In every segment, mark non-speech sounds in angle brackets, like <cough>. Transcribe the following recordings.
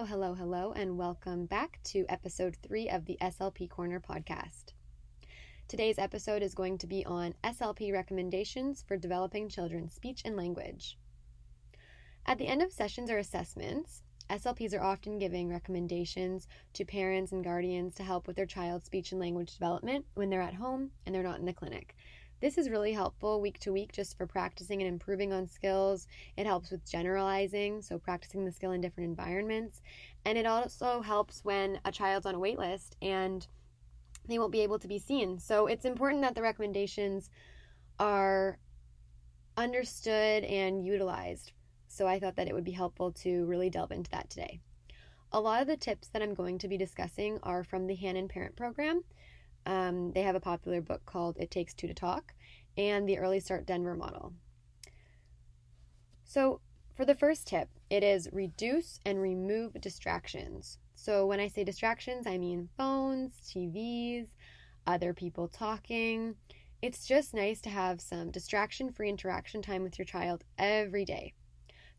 Hello, hello, hello, and welcome back to episode three of the SLP Corner podcast. Today's episode is going to be on SLP recommendations for developing children's speech and language. At the end of sessions or assessments, SLPs are often giving recommendations to parents and guardians to help with their child's speech and language development when they're at home and they're not in the clinic. This is really helpful week to week just for practicing and improving on skills. It helps with generalizing, so practicing the skill in different environments. And it also helps when a child's on a wait list and they won't be able to be seen. So it's important that the recommendations are understood and utilized. So I thought that it would be helpful to really delve into that today. A lot of the tips that I'm going to be discussing are from the Hanen Parent Program. Um, they have a popular book called It Takes Two to Talk and the Early Start Denver model. So, for the first tip, it is reduce and remove distractions. So, when I say distractions, I mean phones, TVs, other people talking. It's just nice to have some distraction free interaction time with your child every day.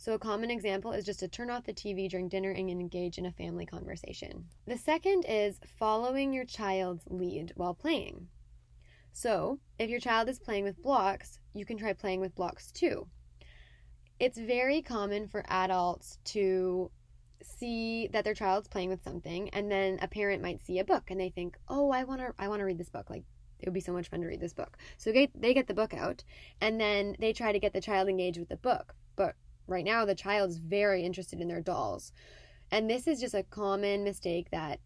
So, a common example is just to turn off the TV during dinner and engage in a family conversation. The second is following your child's lead while playing. So, if your child is playing with blocks, you can try playing with blocks too. It's very common for adults to see that their child's playing with something and then a parent might see a book and they think, "Oh, I want to I want to read this book." Like it would be so much fun to read this book. So they, get the book out and then they try to get the child engaged with the book. But right now the child's very interested in their dolls. And this is just a common mistake that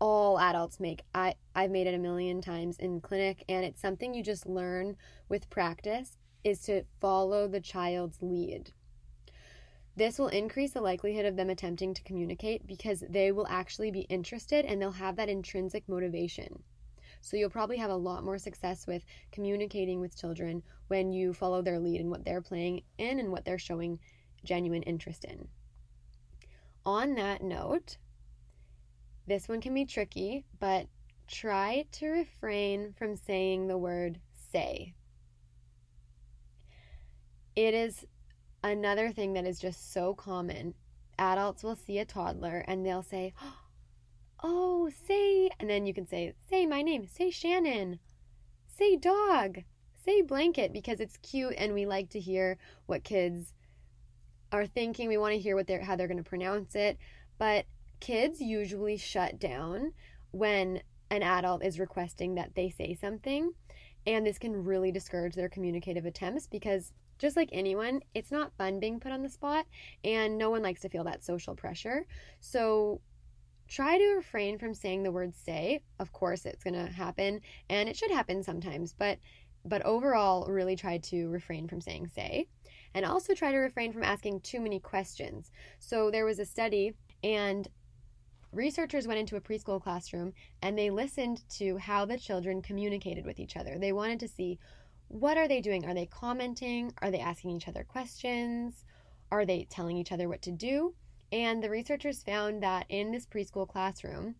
all adults make. I, I've made it a million times in clinic, and it's something you just learn with practice is to follow the child's lead. This will increase the likelihood of them attempting to communicate because they will actually be interested and they'll have that intrinsic motivation. So you'll probably have a lot more success with communicating with children when you follow their lead in what they're playing in and what they're showing genuine interest in. On that note, this one can be tricky, but try to refrain from saying the word say. It is another thing that is just so common. Adults will see a toddler and they'll say, <gasps> oh, say, and then you can say, say my name, say Shannon, say dog, say blanket, because it's cute and we like to hear what kids are thinking. We want to hear what they're, how they're going to pronounce it. But kids usually shut down when an adult is requesting that they say something. And this can really discourage their communicative attempts because just like anyone, it's not fun being put on the spot, and no one likes to feel that social pressure. So try to refrain from saying the word say. Of course, it's going to happen and it should happen sometimes, but but overall really try to refrain from saying say and also try to refrain from asking too many questions. So there was a study and researchers went into a preschool classroom and they listened to how the children communicated with each other. They wanted to see what are they doing? Are they commenting? Are they asking each other questions? Are they telling each other what to do? And the researchers found that in this preschool classroom,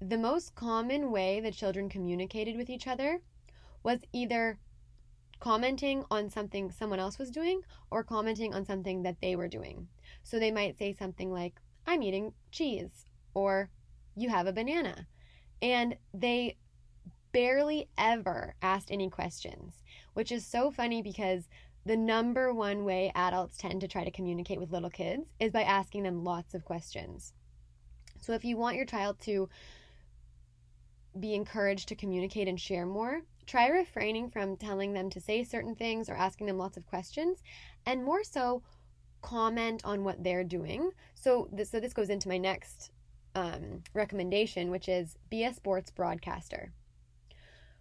the most common way the children communicated with each other was either commenting on something someone else was doing or commenting on something that they were doing. So they might say something like, I'm eating cheese, or you have a banana. And they barely ever asked any questions, which is so funny because the number one way adults tend to try to communicate with little kids is by asking them lots of questions. So if you want your child to be encouraged to communicate and share more, try refraining from telling them to say certain things or asking them lots of questions, and more so, comment on what they're doing. So this, so this goes into my next um, recommendation, which is be a sports broadcaster.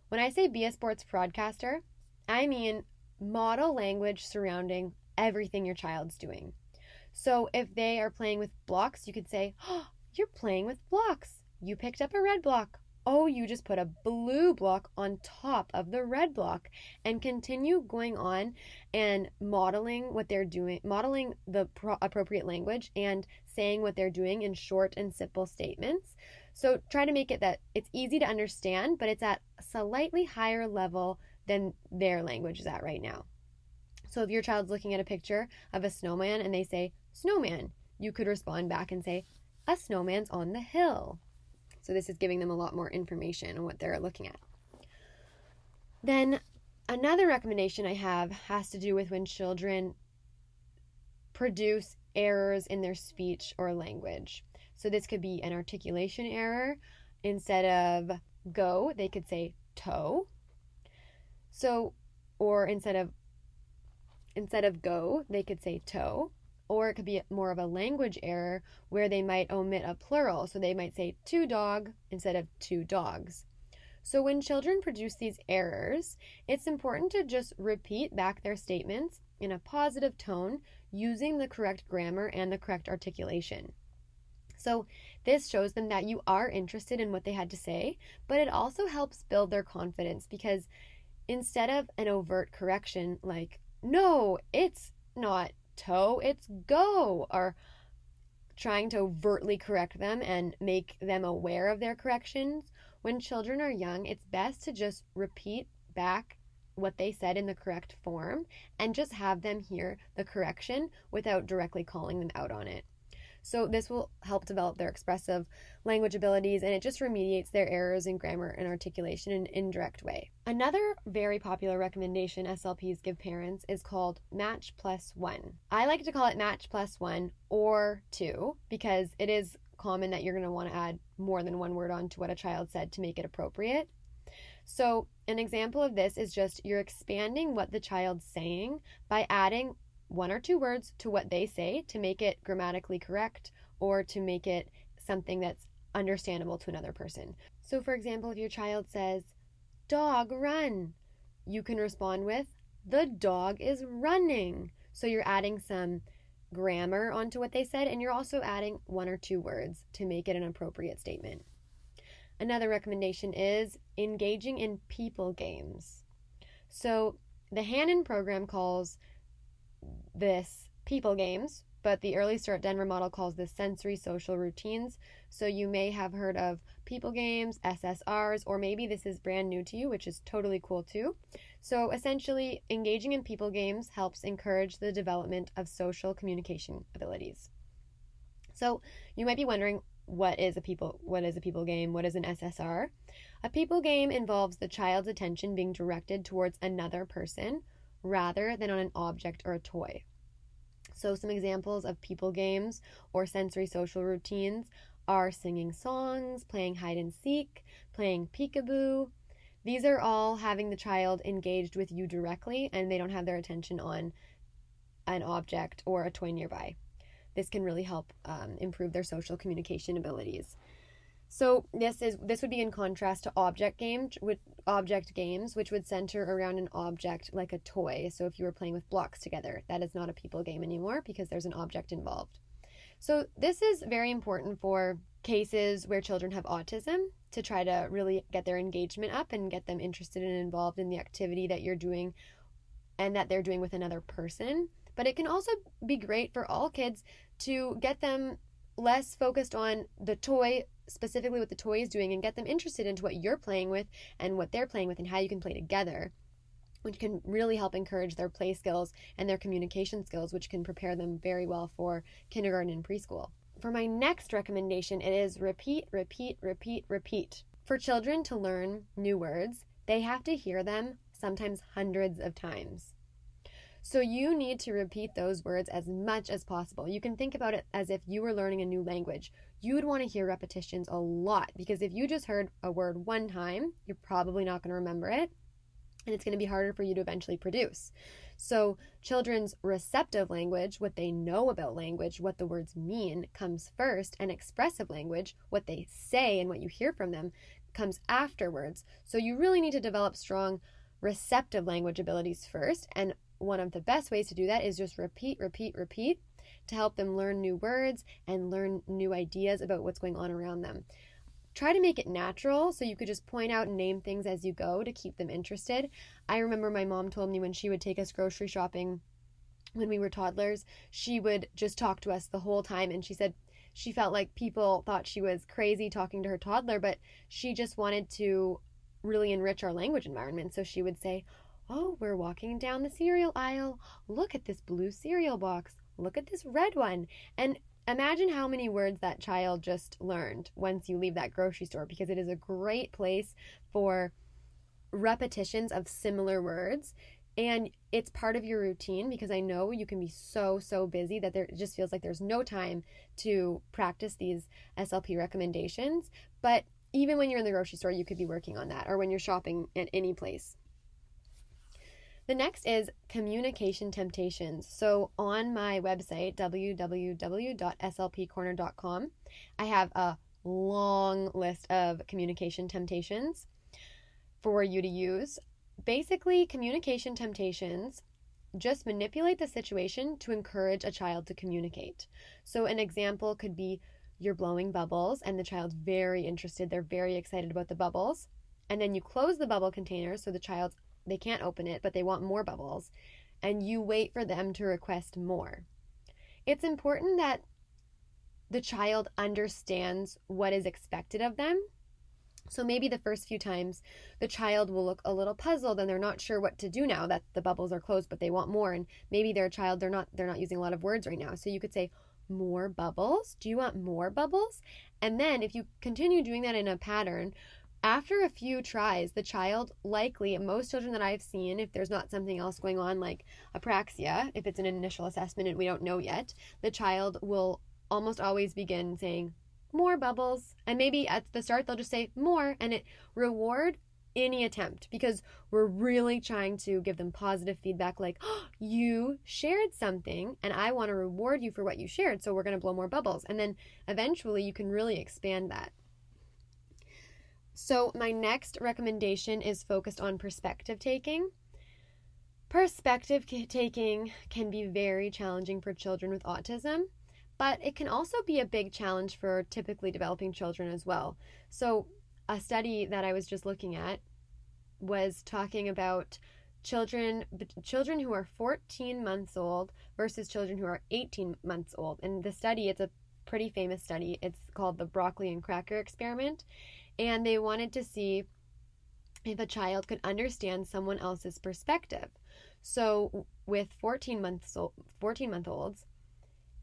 When I say be a sports broadcaster, I mean model language surrounding everything your child's doing. So if they are playing with blocks, you could say, oh, You're playing with blocks. You picked up a red block. Oh, you just put a blue block on top of the red block and continue going on and modeling what they're doing, modeling the pro- appropriate language and saying what they're doing in short and simple statements. So try to make it that it's easy to understand, but it's at a slightly higher level than their language is at right now. So if your child's looking at a picture of a snowman and they say, snowman, you could respond back and say, A snowman's on the hill. So this is giving them a lot more information on what they're looking at. Then another recommendation I have has to do with when children produce errors in their speech or language. So this could be an articulation error. Instead of go, they could say toe. So or instead of instead of go, they could say toe. Or it could be more of a language error where they might omit a plural. So they might say two dog instead of two dogs. So when children produce these errors, it's important to just repeat back their statements in a positive tone using the correct grammar and the correct articulation. So, this shows them that you are interested in what they had to say, but it also helps build their confidence because instead of an overt correction like, no, it's not toe, it's go, or trying to overtly correct them and make them aware of their corrections, when children are young, it's best to just repeat back what they said in the correct form and just have them hear the correction without directly calling them out on it. So, this will help develop their expressive language abilities and it just remediates their errors in grammar and articulation in an indirect way. Another very popular recommendation SLPs give parents is called Match Plus One. I like to call it Match Plus One or Two because it is common that you're going to want to add more than one word onto what a child said to make it appropriate. So, an example of this is just you're expanding what the child's saying by adding one or two words to what they say to make it grammatically correct or to make it something that's understandable to another person. So, for example, if your child says, Dog, run, you can respond with, The dog is running. So, you're adding some grammar onto what they said, and you're also adding one or two words to make it an appropriate statement. Another recommendation is engaging in people games. So, the Hanen program calls this people games, but the Early Start Denver model calls this sensory social routines. So you may have heard of people games, SSRs, or maybe this is brand new to you, which is totally cool too. So essentially, engaging in people games helps encourage the development of social communication abilities. So you might be wondering what is a people what is a people game? What is an SSR? A people game involves the child's attention being directed towards another person rather than on an object or a toy. So, some examples of people games or sensory social routines are singing songs, playing hide and seek, playing peekaboo. These are all having the child engaged with you directly and they don't have their attention on an object or a toy nearby. This can really help um, improve their social communication abilities. So this is this would be in contrast to object games, with object games, which would center around an object like a toy. So if you were playing with blocks together, that is not a people game anymore because there's an object involved. So this is very important for cases where children have autism to try to really get their engagement up and get them interested and involved in the activity that you're doing and that they're doing with another person. But it can also be great for all kids to get them less focused on the toy specifically what the toy is doing and get them interested into what you're playing with and what they're playing with and how you can play together which can really help encourage their play skills and their communication skills which can prepare them very well for kindergarten and preschool. For my next recommendation it is repeat repeat repeat repeat. For children to learn new words they have to hear them sometimes hundreds of times so you need to repeat those words as much as possible. You can think about it as if you were learning a new language. You would want to hear repetitions a lot because if you just heard a word one time, you're probably not going to remember it and it's going to be harder for you to eventually produce. So, children's receptive language, what they know about language, what the words mean, comes first, and expressive language, what they say and what you hear from them, comes afterwards. So, you really need to develop strong receptive language abilities first, and one of the best ways to do that is just repeat, repeat, repeat to help them learn new words and learn new ideas about what's going on around them. Try to make it natural so you could just point out and name things as you go to keep them interested. I remember my mom told me when she would take us grocery shopping when we were toddlers, she would just talk to us the whole time and she said she felt like people thought she was crazy talking to her toddler, but she just wanted to really enrich our language environment. So she would say, Oh, we're walking down the cereal aisle. Look at this blue cereal box. Look at this red one. And imagine how many words that child just learned once you leave that grocery store because it is a great place for repetitions of similar words and it's part of your routine because I know you can be so so busy that there just feels like there's no time to practice these SLP recommendations but even when you're in the grocery store you could be working on that or when you're shopping at any place the next is communication temptations. So on my website, www.slpcorner.com, I have a long list of communication temptations for you to use. Basically, communication temptations just manipulate the situation to encourage a child to communicate. So, an example could be you're blowing bubbles, and the child's very interested, they're very excited about the bubbles. And then you close the bubble container so the child's they can't open it, but they want more bubbles, and you wait for them to request more. It's important that the child understands what is expected of them. So maybe the first few times the child will look a little puzzled and they're not sure what to do now that the bubbles are closed but they want more and maybe their child they're not they're not using a lot of words right now. So you could say more bubbles? Do you want more bubbles? And then if you continue doing that in a pattern after a few tries, the child likely, most children that I've seen, if there's not something else going on like apraxia, if it's an initial assessment and we don't know yet, the child will almost always begin saying, more bubbles. And maybe at the start they'll just say more and it reward any attempt because we're really trying to give them positive feedback like, oh, you shared something and I want to reward you for what you shared. So we're going to blow more bubbles. And then eventually you can really expand that. So, my next recommendation is focused on perspective taking. Perspective taking can be very challenging for children with autism, but it can also be a big challenge for typically developing children as well. So, a study that I was just looking at was talking about children children who are 14 months old versus children who are 18 months old. And the study, it's a pretty famous study. It's called the broccoli and cracker experiment and they wanted to see if a child could understand someone else's perspective. So with 14 months 14 month olds,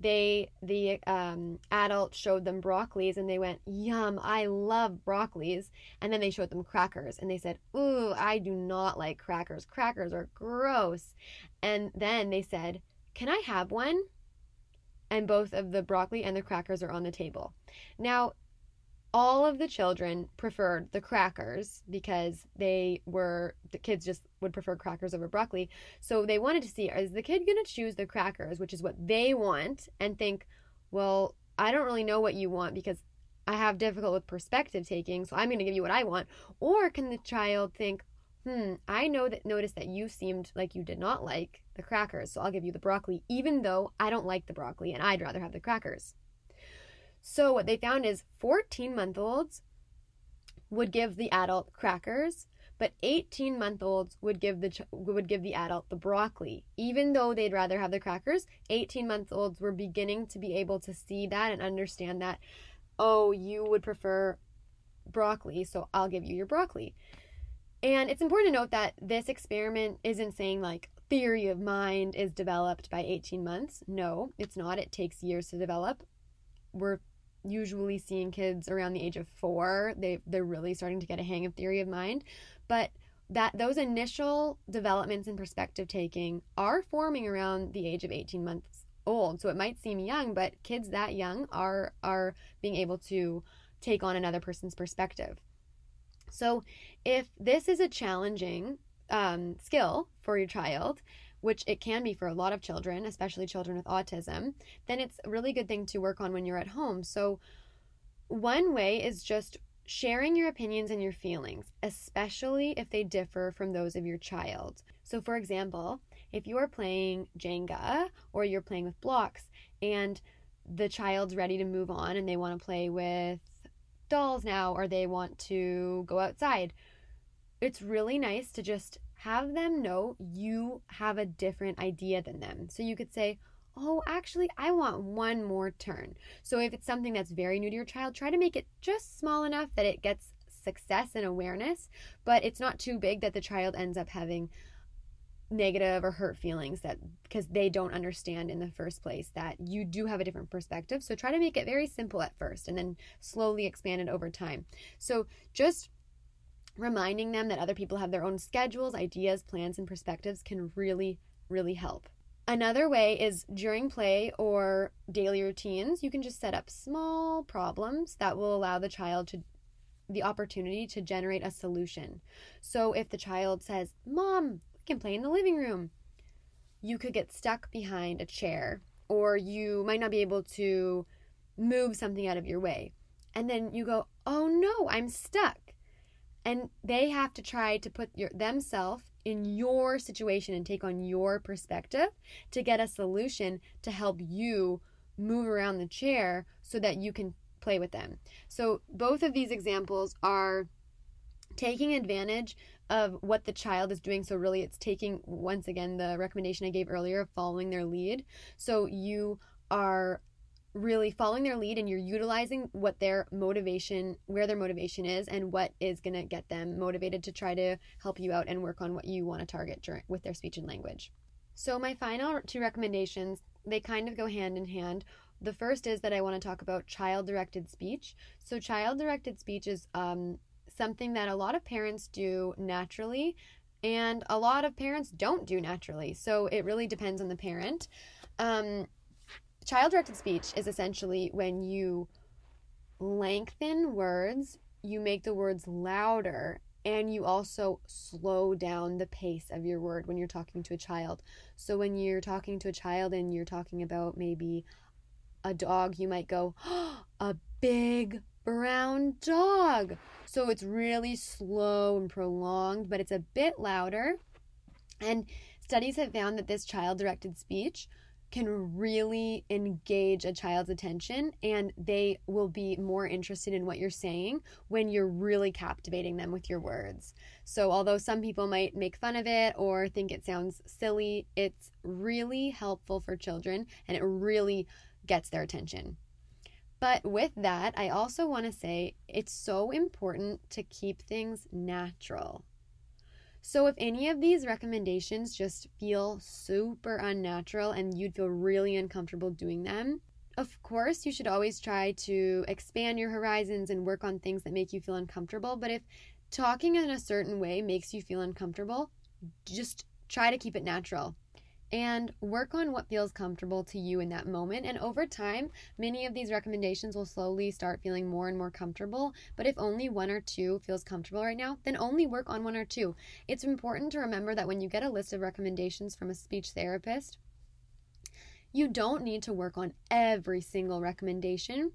they the um, adult showed them broccolis and they went yum i love broccolis. And then they showed them crackers and they said ooh i do not like crackers. Crackers are gross. And then they said can i have one? And both of the broccoli and the crackers are on the table. Now all of the children preferred the crackers because they were the kids just would prefer crackers over broccoli. So they wanted to see is the kid going to choose the crackers, which is what they want, and think, well, I don't really know what you want because I have difficult with perspective taking, so I'm going to give you what I want. Or can the child think, hmm, I know that notice that you seemed like you did not like the crackers, so I'll give you the broccoli, even though I don't like the broccoli and I'd rather have the crackers. So what they found is 14 month olds would give the adult crackers, but 18 month olds would give the would give the adult the broccoli. Even though they'd rather have the crackers, 18 month olds were beginning to be able to see that and understand that oh, you would prefer broccoli, so I'll give you your broccoli. And it's important to note that this experiment isn't saying like theory of mind is developed by 18 months. No, it's not. It takes years to develop. We're usually seeing kids around the age of four. They they're really starting to get a hang of theory of mind, but that those initial developments in perspective taking are forming around the age of 18 months old. So it might seem young, but kids that young are are being able to take on another person's perspective. So if this is a challenging um, skill for your child, which it can be for a lot of children, especially children with autism, then it's a really good thing to work on when you're at home. So, one way is just sharing your opinions and your feelings, especially if they differ from those of your child. So, for example, if you are playing Jenga or you're playing with blocks and the child's ready to move on and they want to play with dolls now or they want to go outside, it's really nice to just have them know you have a different idea than them. So you could say, Oh, actually, I want one more turn. So if it's something that's very new to your child, try to make it just small enough that it gets success and awareness, but it's not too big that the child ends up having negative or hurt feelings that because they don't understand in the first place that you do have a different perspective. So try to make it very simple at first and then slowly expand it over time. So just reminding them that other people have their own schedules, ideas, plans, and perspectives can really, really help. Another way is during play or daily routines, you can just set up small problems that will allow the child to the opportunity to generate a solution. So if the child says, "Mom, we can play in the living room. You could get stuck behind a chair, or you might not be able to move something out of your way. And then you go, oh no, I'm stuck. And they have to try to put your, themselves in your situation and take on your perspective to get a solution to help you move around the chair so that you can play with them. So, both of these examples are taking advantage of what the child is doing. So, really, it's taking, once again, the recommendation I gave earlier of following their lead. So, you are really following their lead and you're utilizing what their motivation, where their motivation is, and what is going to get them motivated to try to help you out and work on what you want to target during, with their speech and language. So, my final two recommendations, they kind of go hand in hand. The first is that I want to talk about child directed speech. So, child directed speech is um, something that a lot of parents do naturally and a lot of parents don't do naturally. So it really depends on the parent. Um, child directed speech is essentially when you lengthen words, you make the words louder, and you also slow down the pace of your word when you're talking to a child. So when you're talking to a child and you're talking about maybe a dog, you might go, oh, a big brown dog. So it's really slow and prolonged, but it's a bit louder. And studies have found that this child directed speech can really engage a child's attention and they will be more interested in what you're saying when you're really captivating them with your words. So, although some people might make fun of it or think it sounds silly, it's really helpful for children and it really gets their attention. But with that, I also want to say it's so important to keep things natural. So, if any of these recommendations just feel super unnatural and you'd feel really uncomfortable doing them, of course, you should always try to expand your horizons and work on things that make you feel uncomfortable. But if talking in a certain way makes you feel uncomfortable, just try to keep it natural and work on what feels comfortable to you in that moment. And over time, many of these recommendations will slowly start feeling more and more comfortable. But if only one or two feels comfortable right now, then only work on one or two. It's important to remember that when you get a list of recommendations from a speech therapist, you don't need to work on every single recommendation.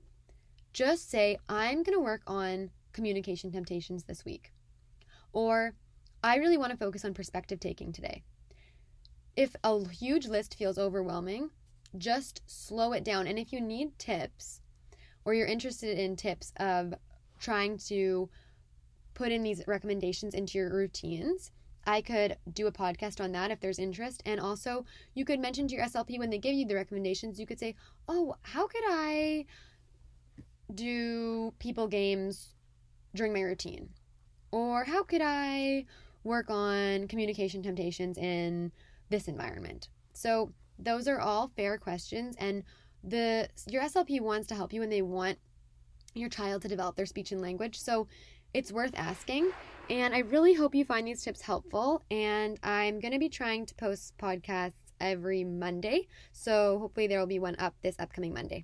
Just say, I'm going to work on communication temptations this week. Or, I really want to focus on perspective taking today. If a huge list feels overwhelming, just slow it down. And if you need tips or you're interested in tips of trying to put in these recommendations into your routines, I could do a podcast on that if there's interest. And also, you could mention to your SLP when they give you the recommendations, you could say, Oh, how could I do people games during my routine? Or how could I work on communication temptations in this environment? So those are all fair questions and the your SLP wants to help you and they want your child to develop their speech and language. So it's worth asking. And I really hope you find these tips helpful. And I'm going to be trying to post podcasts every Monday. So hopefully there will be one up this upcoming Monday.